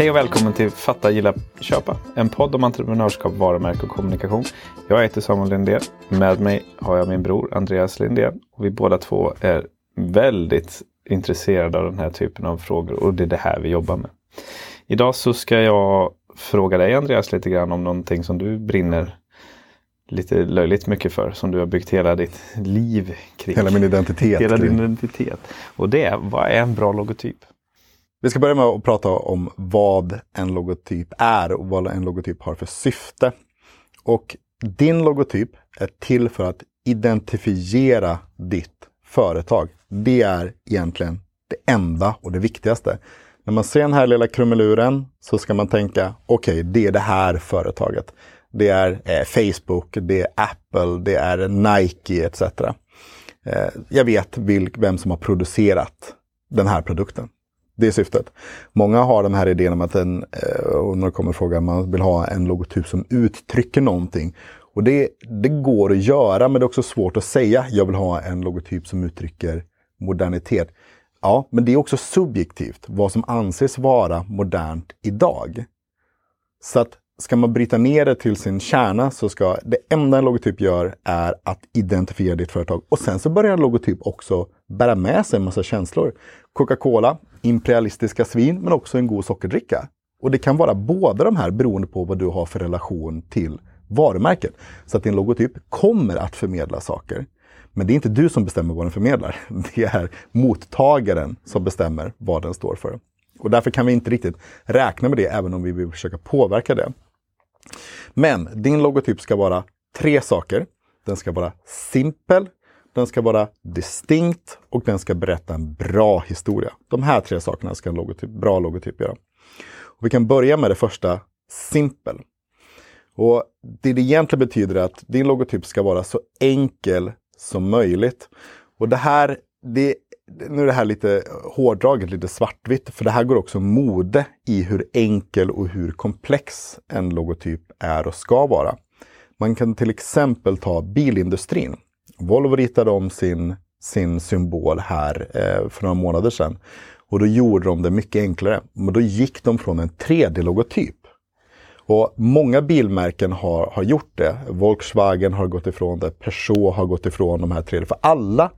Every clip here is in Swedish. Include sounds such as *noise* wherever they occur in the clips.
Hej och välkommen till Fatta, gilla, köpa. En podd om entreprenörskap, varumärke och kommunikation. Jag heter Samuel Lindén. Med mig har jag min bror Andreas Lindén. Och vi båda två är väldigt intresserade av den här typen av frågor och det är det här vi jobbar med. Idag så ska jag fråga dig Andreas lite grann om någonting som du brinner lite löjligt mycket för. Som du har byggt hela ditt liv kring. Hela min identitet. Hela din identitet. Och det är, vad är en bra logotyp? Vi ska börja med att prata om vad en logotyp är och vad en logotyp har för syfte. Och din logotyp är till för att identifiera ditt företag. Det är egentligen det enda och det viktigaste. När man ser den här lilla krumeluren så ska man tänka, okej, okay, det är det här företaget. Det är eh, Facebook, det är Apple, det är Nike etc. Eh, jag vet vilk, vem som har producerat den här produkten. Det är syftet. Många har den här idén om att en, eh, och när det kommer fråga, man vill ha en logotyp som uttrycker någonting. Och det, det går att göra, men det är också svårt att säga, jag vill ha en logotyp som uttrycker modernitet. Ja, men det är också subjektivt, vad som anses vara modernt idag. Så att ska man bryta ner det till sin kärna så ska det enda en logotyp gör är att identifiera ditt företag. Och sen så börjar en logotyp också bära med sig en massa känslor. Coca-Cola, imperialistiska svin, men också en god sockerdricka. Och det kan vara båda de här beroende på vad du har för relation till varumärket. Så att din logotyp kommer att förmedla saker. Men det är inte du som bestämmer vad den förmedlar. *laughs* Det är mottagaren som bestämmer vad den står för. Och därför kan vi inte riktigt räkna med det, även om vi vill försöka påverka det. Men din logotyp ska vara tre saker. Den ska vara simpel, den ska vara distinkt och den ska berätta en bra historia. De här tre sakerna ska en logotyp, bra logotyp göra. Och vi kan börja med det första, simpel. Och Det det egentligen betyder är att din logotyp ska vara så enkel som möjligt. Och det här, det, nu är det här lite hårdraget, lite svartvitt, för det här går också mode i hur enkel och hur komplex en logotyp är och ska vara. Man kan till exempel ta bilindustrin. Volvo ritade om sin, sin symbol här eh, för några månader sedan. Och då gjorde de det mycket enklare. Men då gick de från en 3D-logotyp. Och många bilmärken har, har gjort det. Volkswagen har gått ifrån det, Peugeot har gått ifrån de här 3D. För alla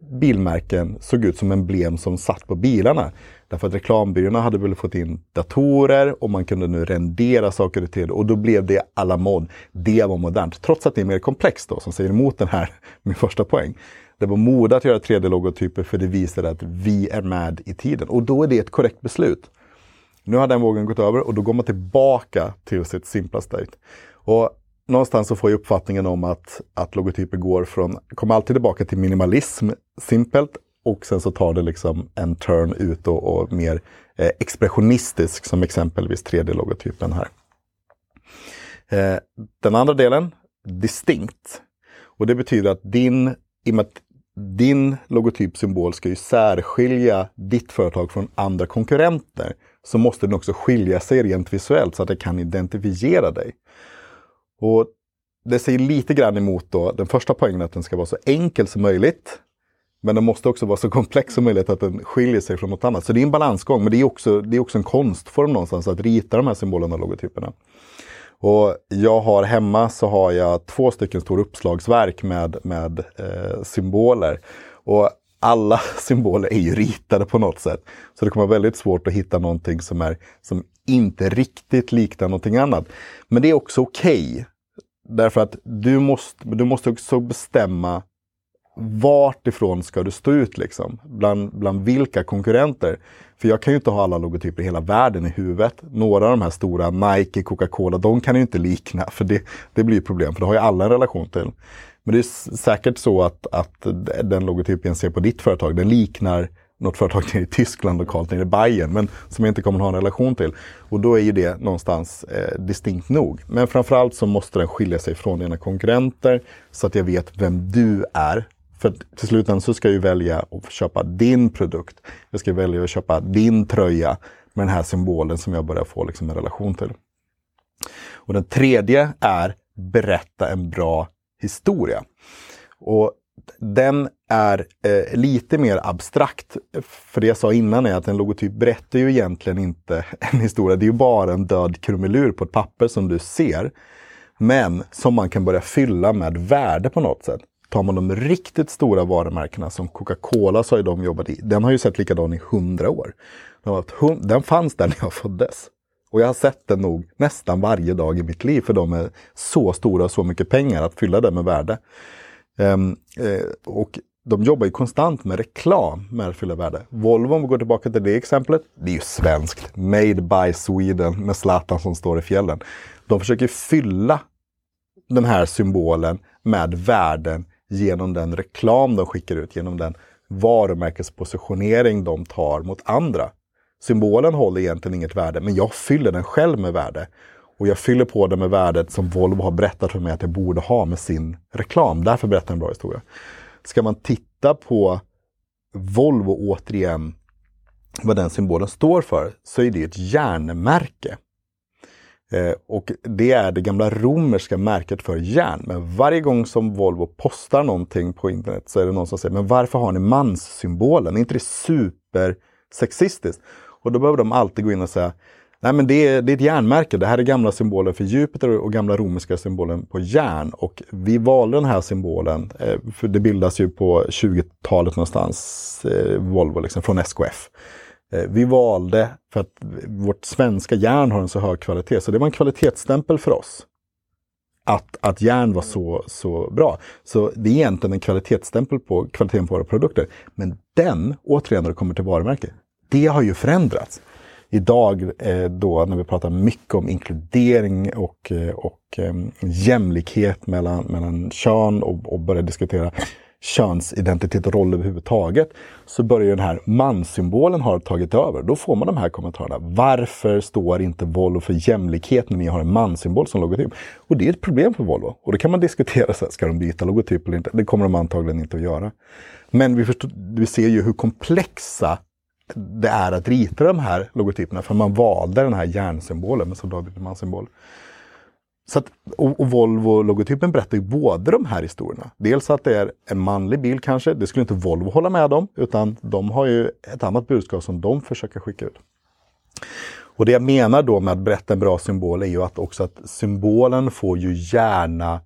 bilmärken såg ut som emblem som satt på bilarna. Därför att reklambyråerna hade väl fått in datorer och man kunde nu rendera saker till och då blev det alla mod. Det var modernt. Trots att det är mer komplext då, som säger emot den här, *laughs* min första poäng. Det var mode att göra 3D-logotyper för det visade att vi är med i tiden. Och då är det ett korrekt beslut. Nu har den vågen gått över och då går man tillbaka till sitt simpla state. Och någonstans så får jag uppfattningen om att, att logotyper går från, kommer alltid tillbaka till minimalism, simpelt, och sen så tar det liksom en turn ut och, och mer eh, expressionistisk som exempelvis 3D-logotypen här. Eh, den andra delen, distinkt. Och det betyder att din, i och med att din logotypsymbol ska ju särskilja ditt företag från andra konkurrenter, så måste den också skilja sig rent visuellt så att det kan identifiera dig. Och Det säger lite grann emot då den första poängen att den ska vara så enkel som möjligt. Men den måste också vara så komplex som möjligt att den skiljer sig från något annat. Så det är en balansgång, men det är också, det är också en konstform någonstans att rita de här symbolerna och logotyperna. Och jag har hemma så har jag två stycken stora uppslagsverk med, med eh, symboler. Och alla *laughs* symboler är ju ritade på något sätt. Så det kommer vara väldigt svårt att hitta någonting som, är, som inte riktigt liknar någonting annat. Men det är också okej. Okay, därför att du måste, du måste också bestämma vart ifrån ska du stå ut liksom? Bland, bland vilka konkurrenter? För jag kan ju inte ha alla logotyper i hela världen i huvudet. Några av de här stora, Nike, Coca-Cola, de kan ju inte likna. För det, det blir problem, för det har ju alla en relation till. Men det är säkert så att, att den logotypen jag ser på ditt företag, den liknar något företag nere i Tyskland lokalt nere i Bayern, men som jag inte kommer ha en relation till. Och då är ju det någonstans eh, distinkt nog. Men framförallt så måste den skilja sig från dina konkurrenter så att jag vet vem du är för till slutändan så ska jag ju välja att köpa din produkt. Jag ska välja att köpa din tröja med den här symbolen som jag börjar få liksom en relation till. Och den tredje är berätta en bra historia. Och den är eh, lite mer abstrakt. För det jag sa innan är att en logotyp berättar ju egentligen inte *laughs* en historia. Det är ju bara en död krumelur på ett papper som du ser. Men som man kan börja fylla med värde på något sätt. Tar man de riktigt stora varumärkena som Coca-Cola så har ju de jobbat i. Den har ju sett likadan i hundra år. Den fanns där när jag föddes. Och jag har sett den nog nästan varje dag i mitt liv för de är så stora och så mycket pengar att fylla det med värde. Um, eh, och de jobbar ju konstant med reklam med att fylla värde. Volvo, om vi går tillbaka till det exemplet, det är ju svenskt. Made by Sweden med Zlatan som står i fjällen. De försöker fylla den här symbolen med värden genom den reklam de skickar ut, genom den varumärkespositionering de tar mot andra. Symbolen håller egentligen inget värde, men jag fyller den själv med värde. Och jag fyller på det med värdet som Volvo har berättat för mig att jag borde ha med sin reklam. Därför berättar jag en bra historia. Ska man titta på Volvo återigen, vad den symbolen står för, så är det ett järnmärke. Eh, och det är det gamla romerska märket för järn. Men varje gång som Volvo postar någonting på internet så är det någon som säger, men varför har ni manssymbolen? Är inte det supersexistiskt? Och då behöver de alltid gå in och säga, Nej men det är, det är ett järnmärke. Det här är gamla symboler för Jupiter och gamla romerska symbolen på järn. Och vi valde den här symbolen, eh, för det bildas ju på 20-talet någonstans, eh, Volvo, liksom, från SKF. Eh, vi valde för att vårt svenska järn har en så hög kvalitet, så det var en kvalitetsstämpel för oss. Att, att järn var så, så bra. Så det är egentligen en kvalitetsstämpel på kvaliteten på våra produkter. Men den, återigen när det kommer till varumärke, det har ju förändrats idag eh, då när vi pratar mycket om inkludering och, eh, och eh, jämlikhet mellan, mellan kön och, och börjar diskutera könsidentitet och roll överhuvudtaget, så börjar den här manssymbolen ha tagit över. Då får man de här kommentarerna. Varför står inte Volvo för jämlikhet när ni har en manssymbol som logotyp? Och det är ett problem för Volvo. Och då kan man diskutera, så här, ska de byta logotyp eller inte? Det kommer de antagligen inte att göra. Men vi, förstår, vi ser ju hur komplexa det är att rita de här logotyperna. För man valde den här järnsymbolen med symbol. Så att, och, och Volvo-logotypen berättar ju både de här historierna. Dels att det är en manlig bil kanske, det skulle inte Volvo hålla med om, utan de har ju ett annat budskap som de försöker skicka ut. Och det jag menar då med att berätta en bra symbol är ju att också att symbolen får ju gärna...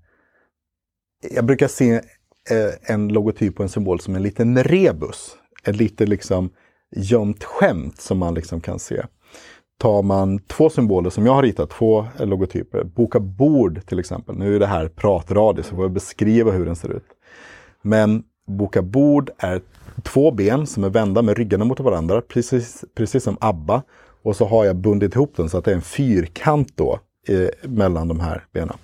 Jag brukar se eh, en logotyp och en symbol som en liten rebus. En liten liksom gömt skämt som man liksom kan se. Tar man två symboler som jag har ritat, två logotyper, boka bord till exempel. Nu är det här pratradio så får jag beskriva hur den ser ut. Men boka bord är två ben som är vända med ryggarna mot varandra, precis, precis som ABBA. Och så har jag bundit ihop den så att det är en fyrkant då eh, mellan de här benen.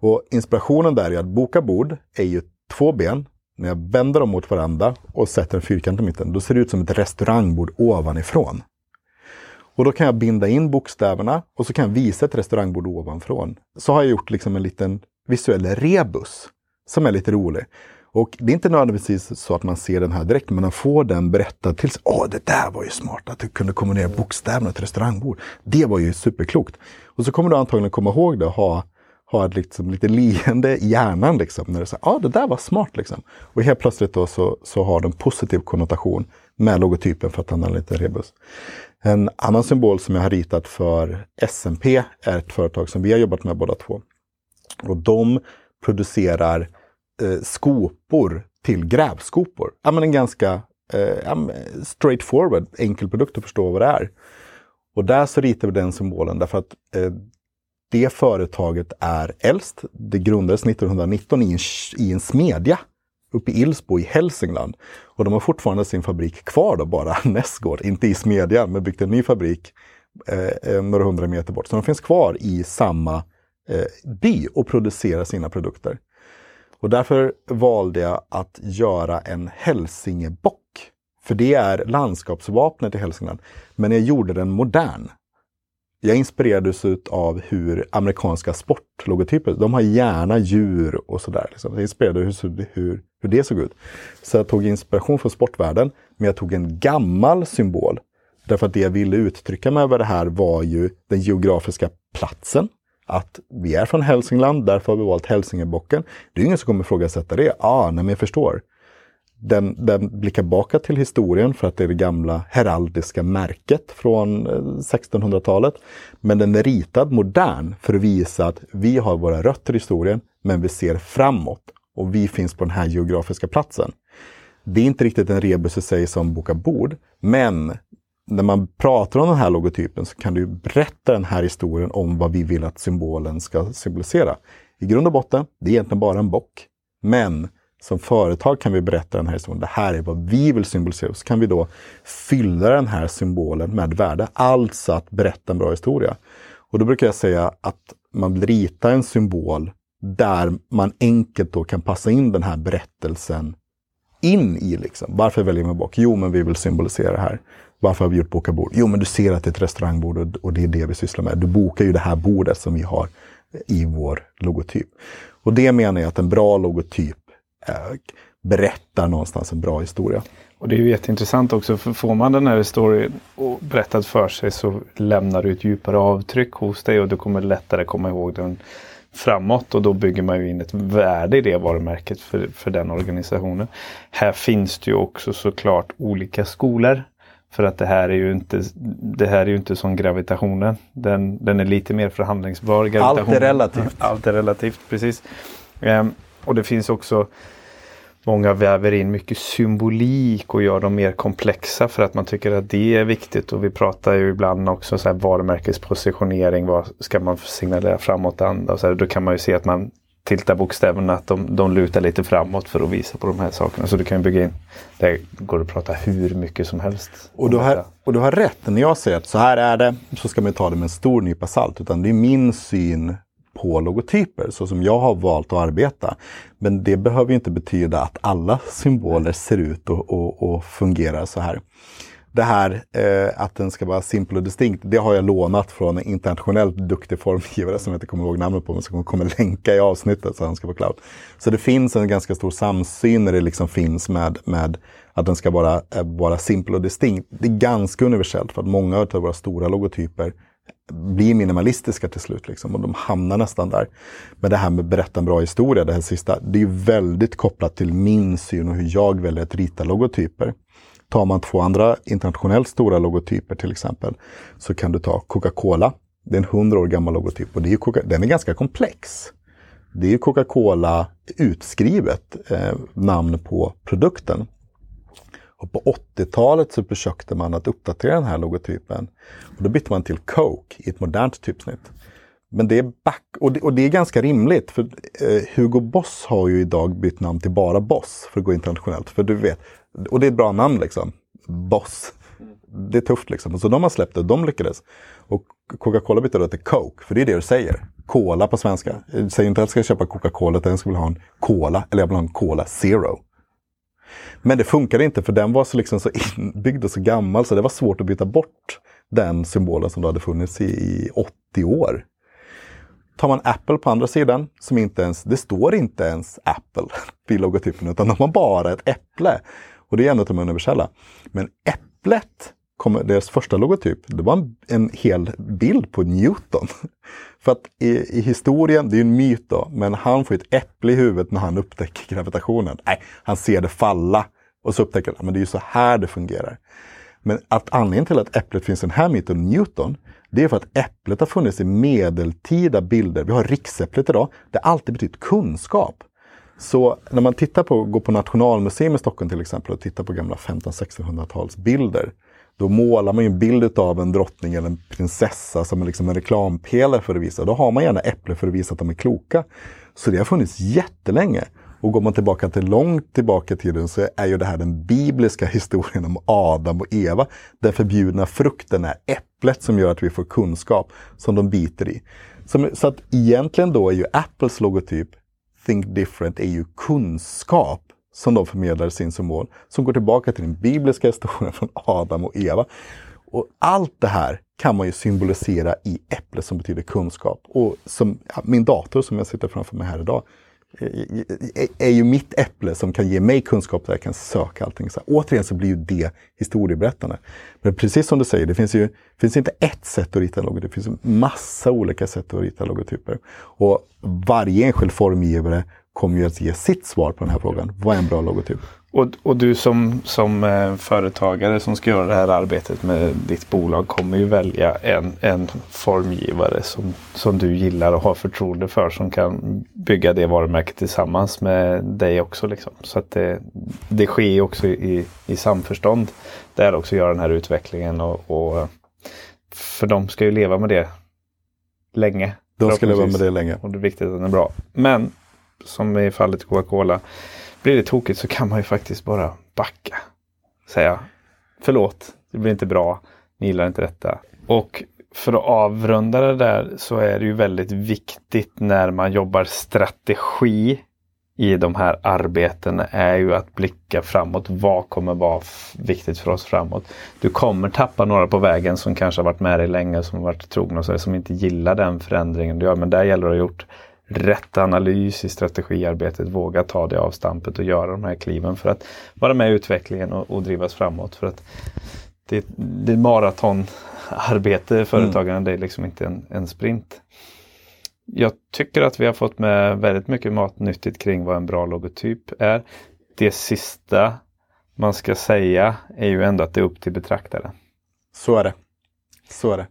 Och inspirationen där är att boka bord är ju två ben när jag vänder dem mot varandra och sätter en fyrkant i mitten, då ser det ut som ett restaurangbord ovanifrån. Och då kan jag binda in bokstäverna och så kan jag visa ett restaurangbord ovanifrån. Så har jag gjort liksom en liten visuell rebus som är lite rolig. Och det är inte nödvändigtvis så att man ser den här direkt, men man får den berättad till sig. Åh, det där var ju smart att du kunde kombinera bokstäverna till restaurangbord. Det var ju superklokt. Och så kommer du antagligen komma ihåg det och ha ha ett liksom, lite leende i hjärnan. Liksom, när det säger ja ah, det där var smart. Liksom. Och helt plötsligt då så, så har den positiv konnotation med logotypen för att den är lite rebus. En annan symbol som jag har ritat för SMP är ett företag som vi har jobbat med båda två. Och de producerar eh, skopor till grävskopor. Ja, men en ganska eh, straightforward, enkel produkt att förstå vad det är. Och där så ritar vi den symbolen därför att eh, det företaget är äldst. Det grundades 1919 i en, i en smedja uppe i Ilsbo i Hälsingland. Och de har fortfarande sin fabrik kvar då, bara *laughs* Näsgård, inte i smedjan, men byggt en ny fabrik eh, eh, några hundra meter bort. Så de finns kvar i samma eh, by och producerar sina produkter. Och därför valde jag att göra en hälsingebock. För det är landskapsvapnet i Hälsingland. Men jag gjorde den modern jag inspirerades av hur amerikanska sportlogotyper, de har gärna djur och sådär. Liksom. Jag inspirerades hur, hur, hur det såg ut. Så jag tog inspiration från sportvärlden, men jag tog en gammal symbol. Därför att det jag ville uttrycka med det här var ju den geografiska platsen. Att vi är från Hälsingland, därför har vi valt Hälsingebocken. Det är ingen som kommer ifrågasätta det. Ah, nej men jag förstår. Den, den blickar bakåt till historien för att det är det gamla heraldiska märket från eh, 1600-talet. Men den är ritad modern för att visa att vi har våra rötter i historien, men vi ser framåt och vi finns på den här geografiska platsen. Det är inte riktigt en rebus i sig som bokar bord, men när man pratar om den här logotypen så kan du berätta den här historien om vad vi vill att symbolen ska symbolisera. I grund och botten, det är egentligen bara en bock. Men som företag kan vi berätta den här historien. Det här är vad vi vill symbolisera. Så kan vi då fylla den här symbolen med värde. Alltså att berätta en bra historia. Och då brukar jag säga att man ritar en symbol där man enkelt då kan passa in den här berättelsen in i. Liksom. Varför väljer man bok? Jo, men vi vill symbolisera det här. Varför har vi gjort boka bord? Jo, men du ser att det är ett restaurangbord och det är det vi sysslar med. Du bokar ju det här bordet som vi har i vår logotyp. Och det menar jag att en bra logotyp berättar någonstans en bra historia. Och det är ju jätteintressant också, för får man den här historien berättad för sig så lämnar du ett djupare avtryck hos dig och du kommer lättare komma ihåg den framåt och då bygger man ju in ett värde i det varumärket för, för den organisationen. Här finns det ju också såklart olika skolor. För att det här är ju inte, det här är ju inte som gravitationen. Den, den är lite mer förhandlingsbar. Allt är relativt. *laughs* Allt är relativt, precis. Um, och det finns också Många väver in mycket symbolik och gör dem mer komplexa för att man tycker att det är viktigt. Och vi pratar ju ibland också så här varumärkespositionering. Vad ska man signalera framåt? Andra? Och så här, då kan man ju se att man tiltar bokstäverna, att de, de lutar lite framåt för att visa på de här sakerna. Så du kan bygga in, det går att prata hur mycket som helst. Och du, har, och du har rätt, när jag säger att så här är det, så ska man ta det med en stor nypa salt. Utan det är min syn på logotyper, så som jag har valt att arbeta. Men det behöver inte betyda att alla symboler ser ut och, och, och fungerar så här. Det här eh, att den ska vara simpel och distinkt, det har jag lånat från en internationellt duktig formgivare som jag inte kommer ihåg namnet på, men som kommer länka i avsnittet så han ska vara klar. Så det finns en ganska stor samsyn när det liksom finns med, med att den ska vara, eh, vara simpel och distinkt. Det är ganska universellt för att många av våra stora logotyper blir minimalistiska till slut. Liksom, och de hamnar nästan där. Men det här med berätta en bra historia, det här sista, det är väldigt kopplat till min syn och hur jag väljer att rita logotyper. Tar man två andra internationellt stora logotyper till exempel, så kan du ta Coca-Cola. Det är en hundra år gammal logotyp och det är Coca den är ganska komplex. Det är Coca-Cola utskrivet, eh, namn på produkten. Och på 80-talet så försökte man att uppdatera den här logotypen. Och då bytte man till Coke i ett modernt typsnitt. Men det är back och det, och det är ganska rimligt för eh, Hugo Boss har ju idag bytt namn till bara Boss för att gå internationellt. För du vet, och det är ett bra namn liksom. Boss. Det är tufft liksom. Så de har släppt det, de lyckades. Och Coca-Cola bytte då till Coke, för det är det du säger. Cola på svenska. Säg säger inte att jag ska köpa Coca-Cola, utan jag skulle vilja ha en Cola, eller jag vill ha en Cola Zero. Men det funkade inte för den var så, liksom så inbyggd och så gammal så det var svårt att byta bort den symbolen som då hade funnits i, i 80 år. Tar man Apple på andra sidan, som inte ens, det står inte ens Apple *laughs* vid logotypen utan de har bara ett äpple. Och det är ändå till de universella. Men äpplet kom, deras första logotyp, det var en, en hel bild på Newton. *laughs* För att i, i, historien, det är en myt då, men han får ett äpple i huvudet när han upptäcker gravitationen. Nej, han ser det falla och så upptäcker han att det är ju så här det fungerar. Men att anledningen till att äpplet finns i den här myten, Newton, det är för att äpplet har funnits i medeltida bilder. Vi har riksäpplet idag. Det har alltid betytt kunskap. Så när man tittar på, går på Nationalmuseum i Stockholm till exempel och tittar på gamla 1500-1600-talsbilder då målar man ju en bild av en drottning eller en prinsessa som är liksom en reklampelare för att visa. Då har man gärna äpple för att visa att de är kloka. Så det har funnits jättelänge. Och går man tillbaka till långt tillbaka i tiden så är ju det här den bibliska *laughs* historien om Adam och Eva. Den förbjudna frukten är äpplet som gör att vi får kunskap som de biter i. Så, så att egentligen då är ju Apples logotyp Think Different är ju kunskap som de förmedlar sin symbol, som går tillbaka till den bibliska historien från Adam och Eva. Och allt det här kan man ju symbolisera i äpplet som betyder kunskap. Och som ja, min dator som jag sitter framför mig här idag eh, eh, eh, är ju mitt äpple som kan ge mig kunskap där jag kan söka allting. Så återigen så blir ju det historieberättande. Men precis som du säger, det finns ju finns inte ett sätt att rita en logotyp. Det finns massa olika sätt att rita logotyper. Och varje enskild formgivare kommer ju att ge sitt svar på den här frågan. Vad är en bra logotyp? Och, och du som, som eh, företagare som ska göra det här arbetet med ditt bolag kommer ju välja en, en formgivare som, som du gillar och har förtroende för som kan bygga det varumärket tillsammans med dig också. Liksom. Så att det, det sker också i, i samförstånd där också gör den här utvecklingen och, och för de ska ju leva med det länge. De ska leva med det länge. Och det är viktigt att den är bra. Men som i fallet Coca-Cola blir det tokigt så kan man ju faktiskt bara backa. Säga förlåt, det blir inte bra, ni gillar inte detta. Och för att avrunda det där så är det ju väldigt viktigt när man jobbar strategi i de här arbetena är ju att blicka framåt. Vad kommer vara viktigt för oss framåt? Du kommer tappa några på vägen som kanske har varit med dig länge, som har varit trogna och som inte gillar den förändringen du gör. Men där gäller det att ha gjort rätt analys i strategiarbetet, våga ta det avstampet och göra de här kliven för att vara med i utvecklingen och, och drivas framåt. För att det, det är maratonarbete, företagande, mm. det är liksom inte en, en sprint. Jag tycker att vi har fått med väldigt mycket matnyttigt kring vad en bra logotyp är. Det sista man ska säga är ju ändå att det är upp till betraktaren. Så är det. Så är det.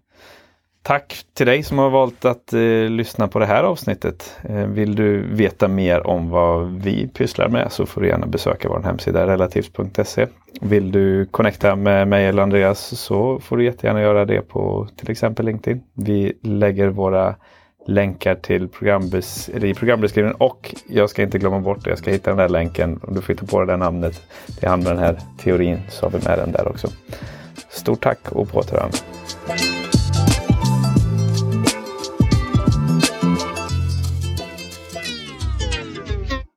Tack till dig som har valt att eh, lyssna på det här avsnittet. Eh, vill du veta mer om vad vi pysslar med så får du gärna besöka vår hemsida relativt.se. Vill du connecta med mig eller Andreas så får du jättegärna göra det på till exempel LinkedIn. Vi lägger våra länkar till programbes i programbeskrivningen och jag ska inte glömma bort det. Jag ska hitta den där länken. och du får hitta på det där namnet. Det är han med den här teorin så har vi med den där också. Stort tack och på återhörande.